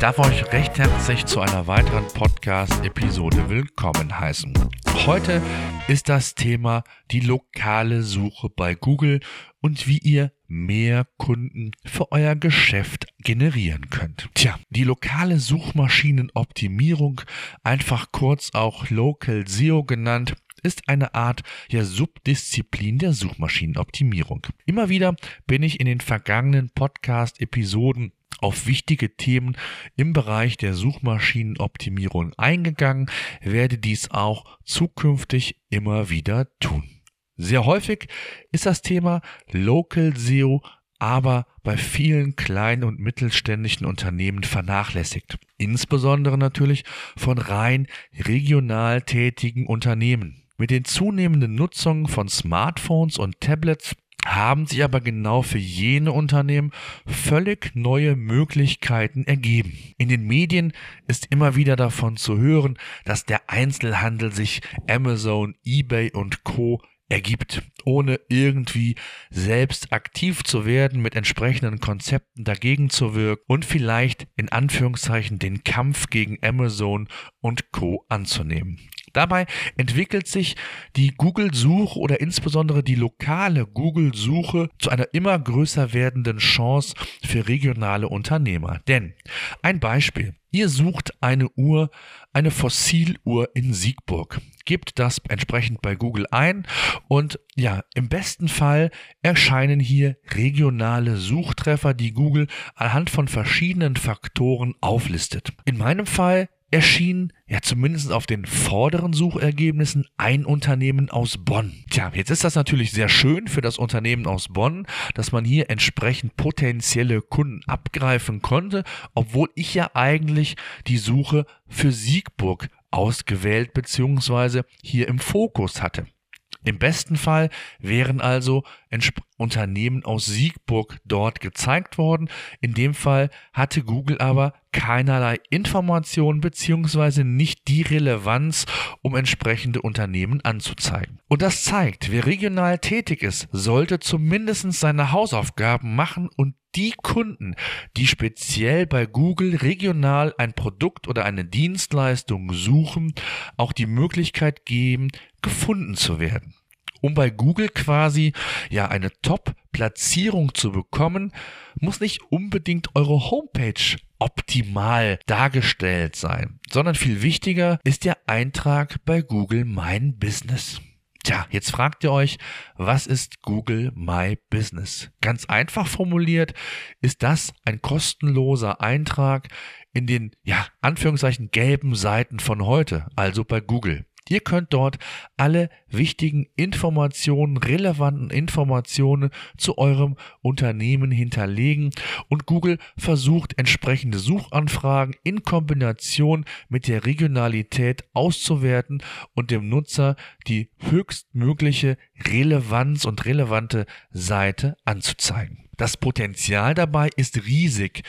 darf euch recht herzlich zu einer weiteren Podcast-Episode willkommen heißen. Heute ist das Thema die lokale Suche bei Google und wie ihr mehr Kunden für euer Geschäft generieren könnt. Tja, die lokale Suchmaschinenoptimierung, einfach kurz auch Local SEO genannt, ist eine Art ja, Subdisziplin der Suchmaschinenoptimierung. Immer wieder bin ich in den vergangenen Podcast-Episoden auf wichtige Themen im Bereich der Suchmaschinenoptimierung eingegangen, werde dies auch zukünftig immer wieder tun. Sehr häufig ist das Thema Local SEO aber bei vielen kleinen und mittelständischen Unternehmen vernachlässigt. Insbesondere natürlich von rein regional tätigen Unternehmen. Mit den zunehmenden Nutzungen von Smartphones und Tablets haben sich aber genau für jene Unternehmen völlig neue Möglichkeiten ergeben. In den Medien ist immer wieder davon zu hören, dass der Einzelhandel sich Amazon, eBay und Co ergibt, ohne irgendwie selbst aktiv zu werden, mit entsprechenden Konzepten dagegen zu wirken und vielleicht in Anführungszeichen den Kampf gegen Amazon und Co anzunehmen. Dabei entwickelt sich die Google-Suche oder insbesondere die lokale Google-Suche zu einer immer größer werdenden Chance für regionale Unternehmer. Denn ein Beispiel. Ihr sucht eine Uhr, eine Fossiluhr in Siegburg. Gebt das entsprechend bei Google ein und ja, im besten Fall erscheinen hier regionale Suchtreffer, die Google anhand von verschiedenen Faktoren auflistet. In meinem Fall erschien, ja zumindest auf den vorderen Suchergebnissen, ein Unternehmen aus Bonn. Tja, jetzt ist das natürlich sehr schön für das Unternehmen aus Bonn, dass man hier entsprechend potenzielle Kunden abgreifen konnte, obwohl ich ja eigentlich die Suche für Siegburg ausgewählt bzw. hier im Fokus hatte. Im besten Fall wären also Unternehmen aus Siegburg dort gezeigt worden. In dem Fall hatte Google aber keinerlei Informationen beziehungsweise nicht die Relevanz, um entsprechende Unternehmen anzuzeigen. Und das zeigt, wer regional tätig ist, sollte zumindest seine Hausaufgaben machen und die Kunden, die speziell bei Google regional ein Produkt oder eine Dienstleistung suchen, auch die Möglichkeit geben, gefunden zu werden. Um bei Google quasi ja eine Top-Platzierung zu bekommen, muss nicht unbedingt eure Homepage optimal dargestellt sein, sondern viel wichtiger ist der Eintrag bei Google Mein Business. Tja, jetzt fragt ihr euch, was ist Google My Business? Ganz einfach formuliert ist das ein kostenloser Eintrag in den, ja, Anführungszeichen gelben Seiten von heute, also bei Google. Ihr könnt dort alle wichtigen Informationen, relevanten Informationen zu eurem Unternehmen hinterlegen und Google versucht entsprechende Suchanfragen in Kombination mit der Regionalität auszuwerten und dem Nutzer die höchstmögliche Relevanz und relevante Seite anzuzeigen. Das Potenzial dabei ist riesig,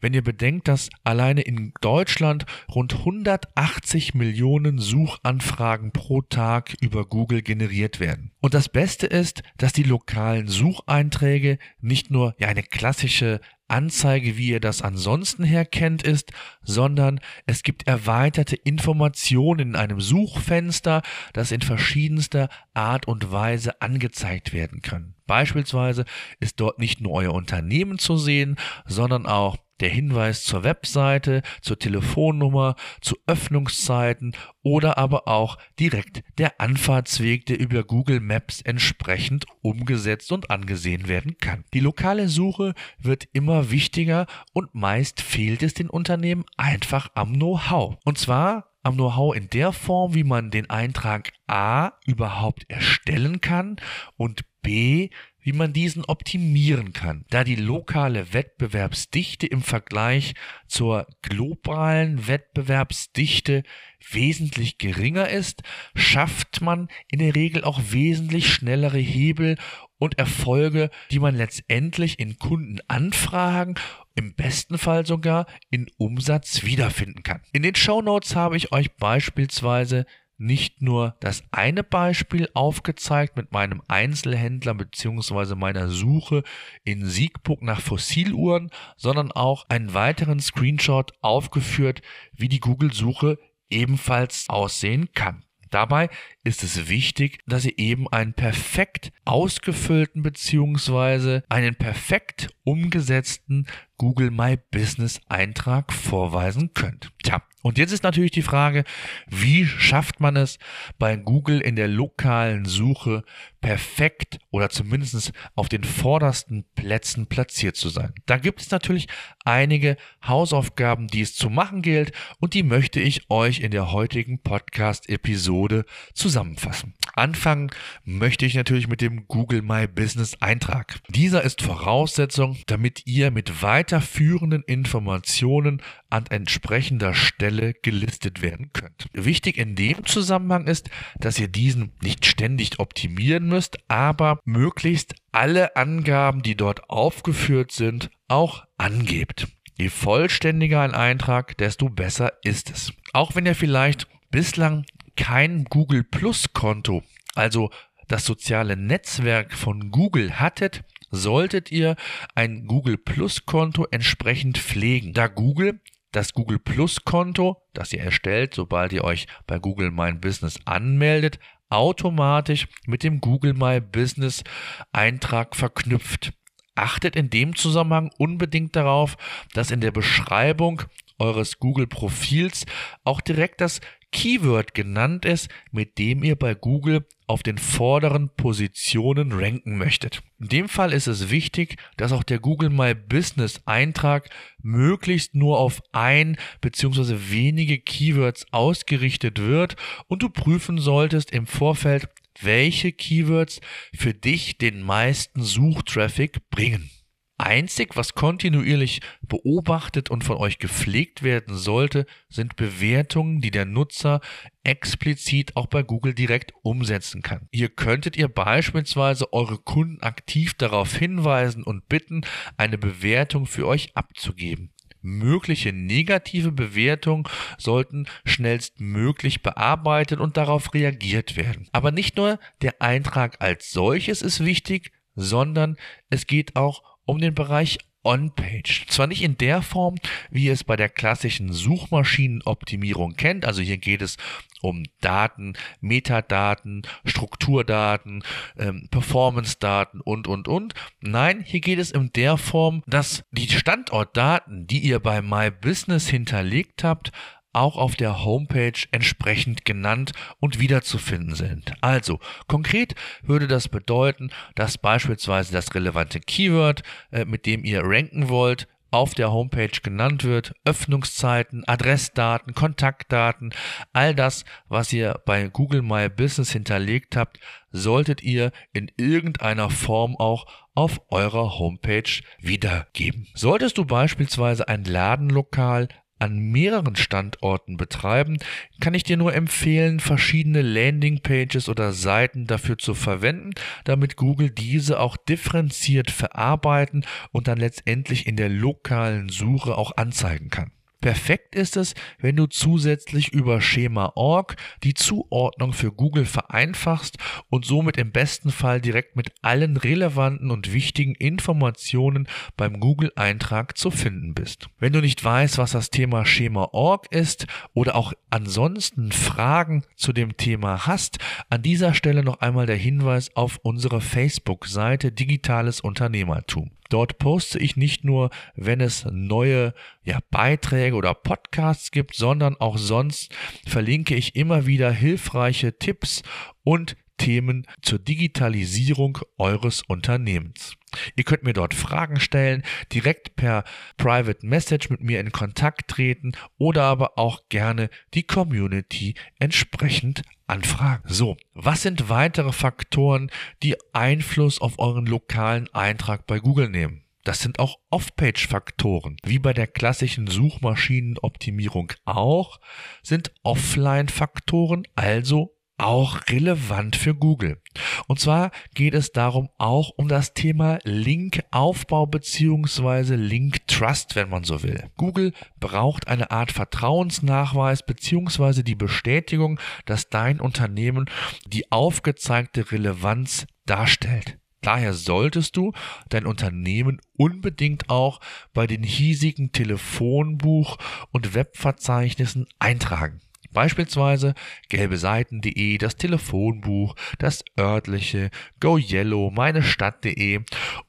wenn ihr bedenkt, dass alleine in Deutschland rund 180 Millionen Suchanfragen pro Tag über Google generiert werden. Und das Beste ist, dass die lokalen Sucheinträge nicht nur ja, eine klassische Anzeige, wie ihr das ansonsten her kennt, ist, sondern es gibt erweiterte Informationen in einem Suchfenster, das in verschiedenster Art und Weise angezeigt werden kann. Beispielsweise ist dort nicht nur euer Unternehmen zu sehen, sondern auch der Hinweis zur Webseite, zur Telefonnummer, zu Öffnungszeiten oder aber auch direkt der Anfahrtsweg, der über Google Maps entsprechend umgesetzt und angesehen werden kann. Die lokale Suche wird immer wichtiger und meist fehlt es den Unternehmen einfach am Know-how. Und zwar am Know-how in der Form, wie man den Eintrag A überhaupt erstellen kann und B, wie man diesen optimieren kann. Da die lokale Wettbewerbsdichte im Vergleich zur globalen Wettbewerbsdichte wesentlich geringer ist, schafft man in der Regel auch wesentlich schnellere Hebel und Erfolge, die man letztendlich in Kundenanfragen im besten Fall sogar in Umsatz wiederfinden kann. In den Show Notes habe ich euch beispielsweise nicht nur das eine Beispiel aufgezeigt mit meinem Einzelhändler bzw. meiner Suche in Siegburg nach Fossiluhren, sondern auch einen weiteren Screenshot aufgeführt, wie die Google-Suche ebenfalls aussehen kann. Dabei ist es wichtig, dass ihr eben einen perfekt ausgefüllten bzw. einen perfekt umgesetzten Google My Business Eintrag vorweisen könnt. Tja, und jetzt ist natürlich die Frage, wie schafft man es bei Google in der lokalen Suche perfekt oder zumindest auf den vordersten Plätzen platziert zu sein. Da gibt es natürlich einige Hausaufgaben, die es zu machen gilt und die möchte ich euch in der heutigen Podcast-Episode zusammenfassen. Anfangen möchte ich natürlich mit dem Google My Business Eintrag. Dieser ist Voraussetzung, damit ihr mit weiterführenden Informationen an entsprechender Stelle gelistet werden könnt. Wichtig in dem Zusammenhang ist, dass ihr diesen nicht ständig optimieren müsst, aber möglichst alle Angaben, die dort aufgeführt sind, auch angebt. Je vollständiger ein Eintrag, desto besser ist es. Auch wenn ihr vielleicht bislang kein Google Plus Konto, also das soziale Netzwerk von Google hattet, solltet ihr ein Google Plus Konto entsprechend pflegen, da Google das Google Plus Konto, das ihr erstellt, sobald ihr euch bei Google My Business anmeldet, automatisch mit dem Google My Business Eintrag verknüpft. Achtet in dem Zusammenhang unbedingt darauf, dass in der Beschreibung eures Google Profils auch direkt das Keyword genannt ist, mit dem ihr bei Google auf den vorderen Positionen ranken möchtet. In dem Fall ist es wichtig, dass auch der Google My Business Eintrag möglichst nur auf ein bzw. wenige Keywords ausgerichtet wird und du prüfen solltest im Vorfeld, welche Keywords für dich den meisten Suchtraffic bringen. Einzig, was kontinuierlich beobachtet und von euch gepflegt werden sollte, sind Bewertungen, die der Nutzer explizit auch bei Google direkt umsetzen kann. Hier könntet ihr beispielsweise eure Kunden aktiv darauf hinweisen und bitten, eine Bewertung für euch abzugeben. Mögliche negative Bewertungen sollten schnellstmöglich bearbeitet und darauf reagiert werden. Aber nicht nur der Eintrag als solches ist wichtig, sondern es geht auch um den Bereich On-Page. Zwar nicht in der Form, wie ihr es bei der klassischen Suchmaschinenoptimierung kennt, also hier geht es um Daten, Metadaten, Strukturdaten, ähm, Performance-Daten und, und, und. Nein, hier geht es in der Form, dass die Standortdaten, die ihr bei My Business hinterlegt habt, auch auf der Homepage entsprechend genannt und wiederzufinden sind. Also konkret würde das bedeuten, dass beispielsweise das relevante Keyword, äh, mit dem ihr ranken wollt, auf der Homepage genannt wird, Öffnungszeiten, Adressdaten, Kontaktdaten, all das, was ihr bei Google My Business hinterlegt habt, solltet ihr in irgendeiner Form auch auf eurer Homepage wiedergeben. Solltest du beispielsweise ein Ladenlokal an mehreren Standorten betreiben, kann ich dir nur empfehlen, verschiedene Landingpages oder Seiten dafür zu verwenden, damit Google diese auch differenziert verarbeiten und dann letztendlich in der lokalen Suche auch anzeigen kann. Perfekt ist es, wenn du zusätzlich über Schema.org die Zuordnung für Google vereinfachst und somit im besten Fall direkt mit allen relevanten und wichtigen Informationen beim Google-Eintrag zu finden bist. Wenn du nicht weißt, was das Thema Schema.org ist oder auch ansonsten Fragen zu dem Thema hast, an dieser Stelle noch einmal der Hinweis auf unsere Facebook-Seite Digitales Unternehmertum. Dort poste ich nicht nur, wenn es neue ja, Beiträge oder Podcasts gibt, sondern auch sonst verlinke ich immer wieder hilfreiche Tipps und Themen zur Digitalisierung eures Unternehmens. Ihr könnt mir dort Fragen stellen, direkt per Private Message mit mir in Kontakt treten oder aber auch gerne die Community entsprechend anfragen. So, was sind weitere Faktoren, die Einfluss auf euren lokalen Eintrag bei Google nehmen? Das sind auch Off-Page-Faktoren. Wie bei der klassischen Suchmaschinenoptimierung auch, sind Offline-Faktoren, also auch relevant für Google. Und zwar geht es darum auch um das Thema Linkaufbau beziehungsweise Link Trust, wenn man so will. Google braucht eine Art Vertrauensnachweis beziehungsweise die Bestätigung, dass dein Unternehmen die aufgezeigte Relevanz darstellt. Daher solltest du dein Unternehmen unbedingt auch bei den hiesigen Telefonbuch- und Webverzeichnissen eintragen. Beispielsweise gelbeseiten.de, das Telefonbuch, das örtliche, GoYellow, meinestadt.de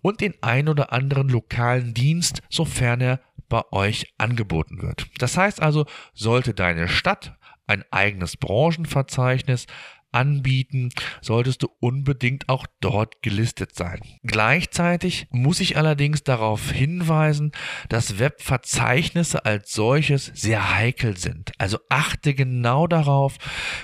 und den ein oder anderen lokalen Dienst, sofern er bei euch angeboten wird. Das heißt also, sollte deine Stadt ein eigenes Branchenverzeichnis anbieten, solltest du unbedingt auch dort gelistet sein. Gleichzeitig muss ich allerdings darauf hinweisen, dass Webverzeichnisse als solches sehr heikel sind. Also achte genau darauf,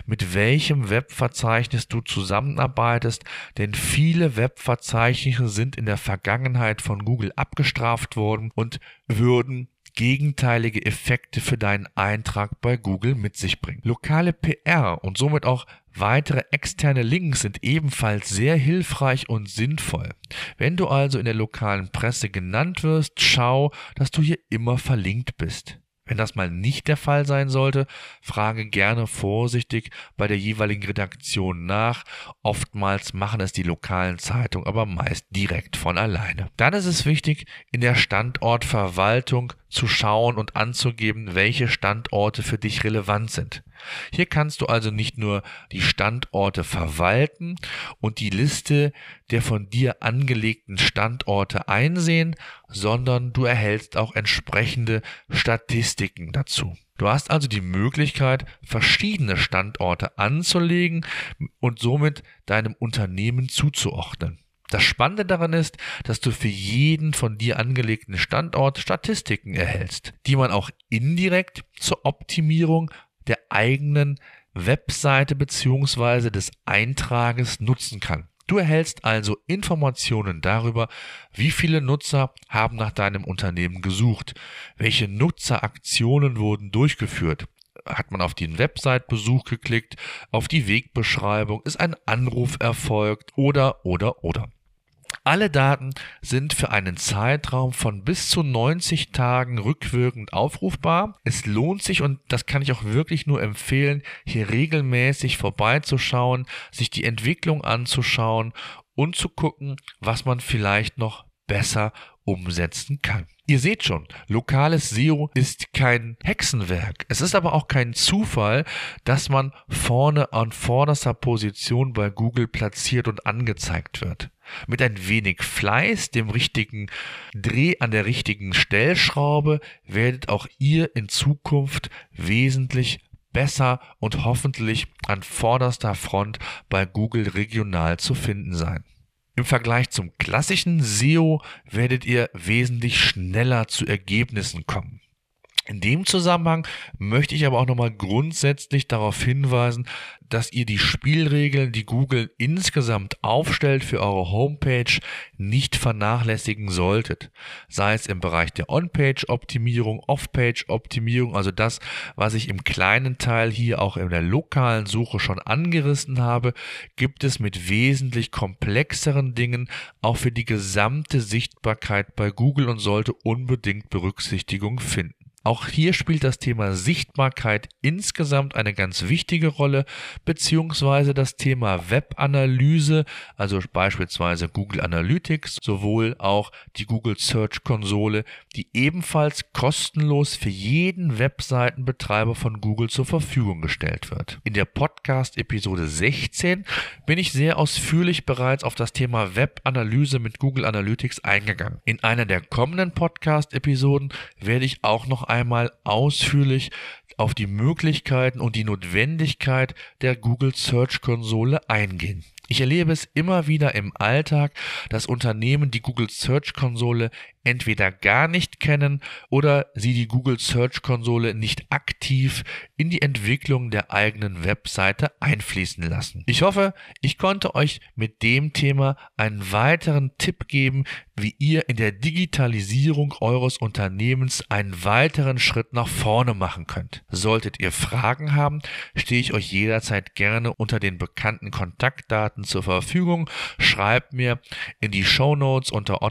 mit welchem Webverzeichnis du zusammenarbeitest, denn viele Webverzeichnisse sind in der Vergangenheit von Google abgestraft worden und würden gegenteilige Effekte für deinen Eintrag bei Google mit sich bringen. Lokale PR und somit auch weitere externe Links sind ebenfalls sehr hilfreich und sinnvoll. Wenn du also in der lokalen Presse genannt wirst, schau, dass du hier immer verlinkt bist. Wenn das mal nicht der Fall sein sollte, frage gerne vorsichtig bei der jeweiligen Redaktion nach. Oftmals machen es die lokalen Zeitungen aber meist direkt von alleine. Dann ist es wichtig, in der Standortverwaltung zu schauen und anzugeben, welche Standorte für dich relevant sind. Hier kannst du also nicht nur die Standorte verwalten und die Liste der von dir angelegten Standorte einsehen, sondern du erhältst auch entsprechende Statistiken dazu. Du hast also die Möglichkeit, verschiedene Standorte anzulegen und somit deinem Unternehmen zuzuordnen. Das Spannende daran ist, dass du für jeden von dir angelegten Standort Statistiken erhältst, die man auch indirekt zur Optimierung der eigenen Webseite beziehungsweise des Eintrages nutzen kann. Du erhältst also Informationen darüber, wie viele Nutzer haben nach deinem Unternehmen gesucht, welche Nutzeraktionen wurden durchgeführt, hat man auf den Website-Besuch geklickt, auf die Wegbeschreibung, ist ein Anruf erfolgt oder, oder, oder. Alle Daten sind für einen Zeitraum von bis zu 90 Tagen rückwirkend aufrufbar. Es lohnt sich und das kann ich auch wirklich nur empfehlen, hier regelmäßig vorbeizuschauen, sich die Entwicklung anzuschauen und zu gucken, was man vielleicht noch besser umsetzen kann. Ihr seht schon, lokales SEO ist kein Hexenwerk. Es ist aber auch kein Zufall, dass man vorne an vorderster Position bei Google platziert und angezeigt wird. Mit ein wenig Fleiß, dem richtigen Dreh an der richtigen Stellschraube werdet auch ihr in Zukunft wesentlich besser und hoffentlich an vorderster Front bei Google regional zu finden sein. Im Vergleich zum klassischen SEO werdet ihr wesentlich schneller zu Ergebnissen kommen. In dem Zusammenhang möchte ich aber auch nochmal grundsätzlich darauf hinweisen, dass ihr die Spielregeln, die Google insgesamt aufstellt für eure Homepage, nicht vernachlässigen solltet. Sei es im Bereich der On-Page-Optimierung, Off-Page-Optimierung, also das, was ich im kleinen Teil hier auch in der lokalen Suche schon angerissen habe, gibt es mit wesentlich komplexeren Dingen auch für die gesamte Sichtbarkeit bei Google und sollte unbedingt Berücksichtigung finden. Auch hier spielt das Thema Sichtbarkeit insgesamt eine ganz wichtige Rolle, beziehungsweise das Thema Webanalyse, also beispielsweise Google Analytics, sowohl auch die Google Search Konsole, die ebenfalls kostenlos für jeden Webseitenbetreiber von Google zur Verfügung gestellt wird. In der Podcast Episode 16 bin ich sehr ausführlich bereits auf das Thema Webanalyse mit Google Analytics eingegangen. In einer der kommenden Podcast Episoden werde ich auch noch einmal ausführlich auf die Möglichkeiten und die Notwendigkeit der Google Search Konsole eingehen. Ich erlebe es immer wieder im Alltag, dass Unternehmen die Google Search Konsole entweder gar nicht kennen oder Sie die Google Search Konsole nicht aktiv in die Entwicklung der eigenen Webseite einfließen lassen. Ich hoffe, ich konnte euch mit dem Thema einen weiteren Tipp geben, wie ihr in der Digitalisierung eures Unternehmens einen weiteren Schritt nach vorne machen könnt. Solltet ihr Fragen haben, stehe ich euch jederzeit gerne unter den bekannten Kontaktdaten zur Verfügung. Schreibt mir in die Show Notes unter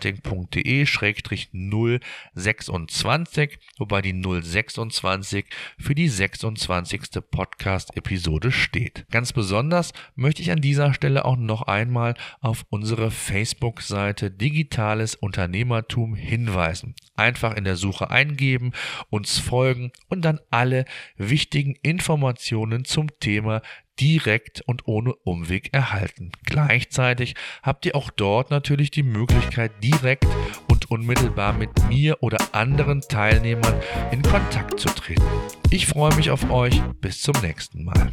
ottersbach-consulting.de-026, wobei die 026 für die 26. Podcast-Episode steht. Ganz besonders möchte ich an dieser Stelle auch noch einmal auf unsere Facebook-Seite Digitales Unternehmertum hinweisen. Einfach in der Suche eingeben, uns folgen und dann alle wichtigen Informationen zum Thema direkt und ohne Umweg erhalten. Gleichzeitig habt ihr auch dort natürlich die Möglichkeit, direkt und unmittelbar mit mir oder anderen Teilnehmern in Kontakt zu treten. Ich freue mich auf euch. Bis zum nächsten Mal.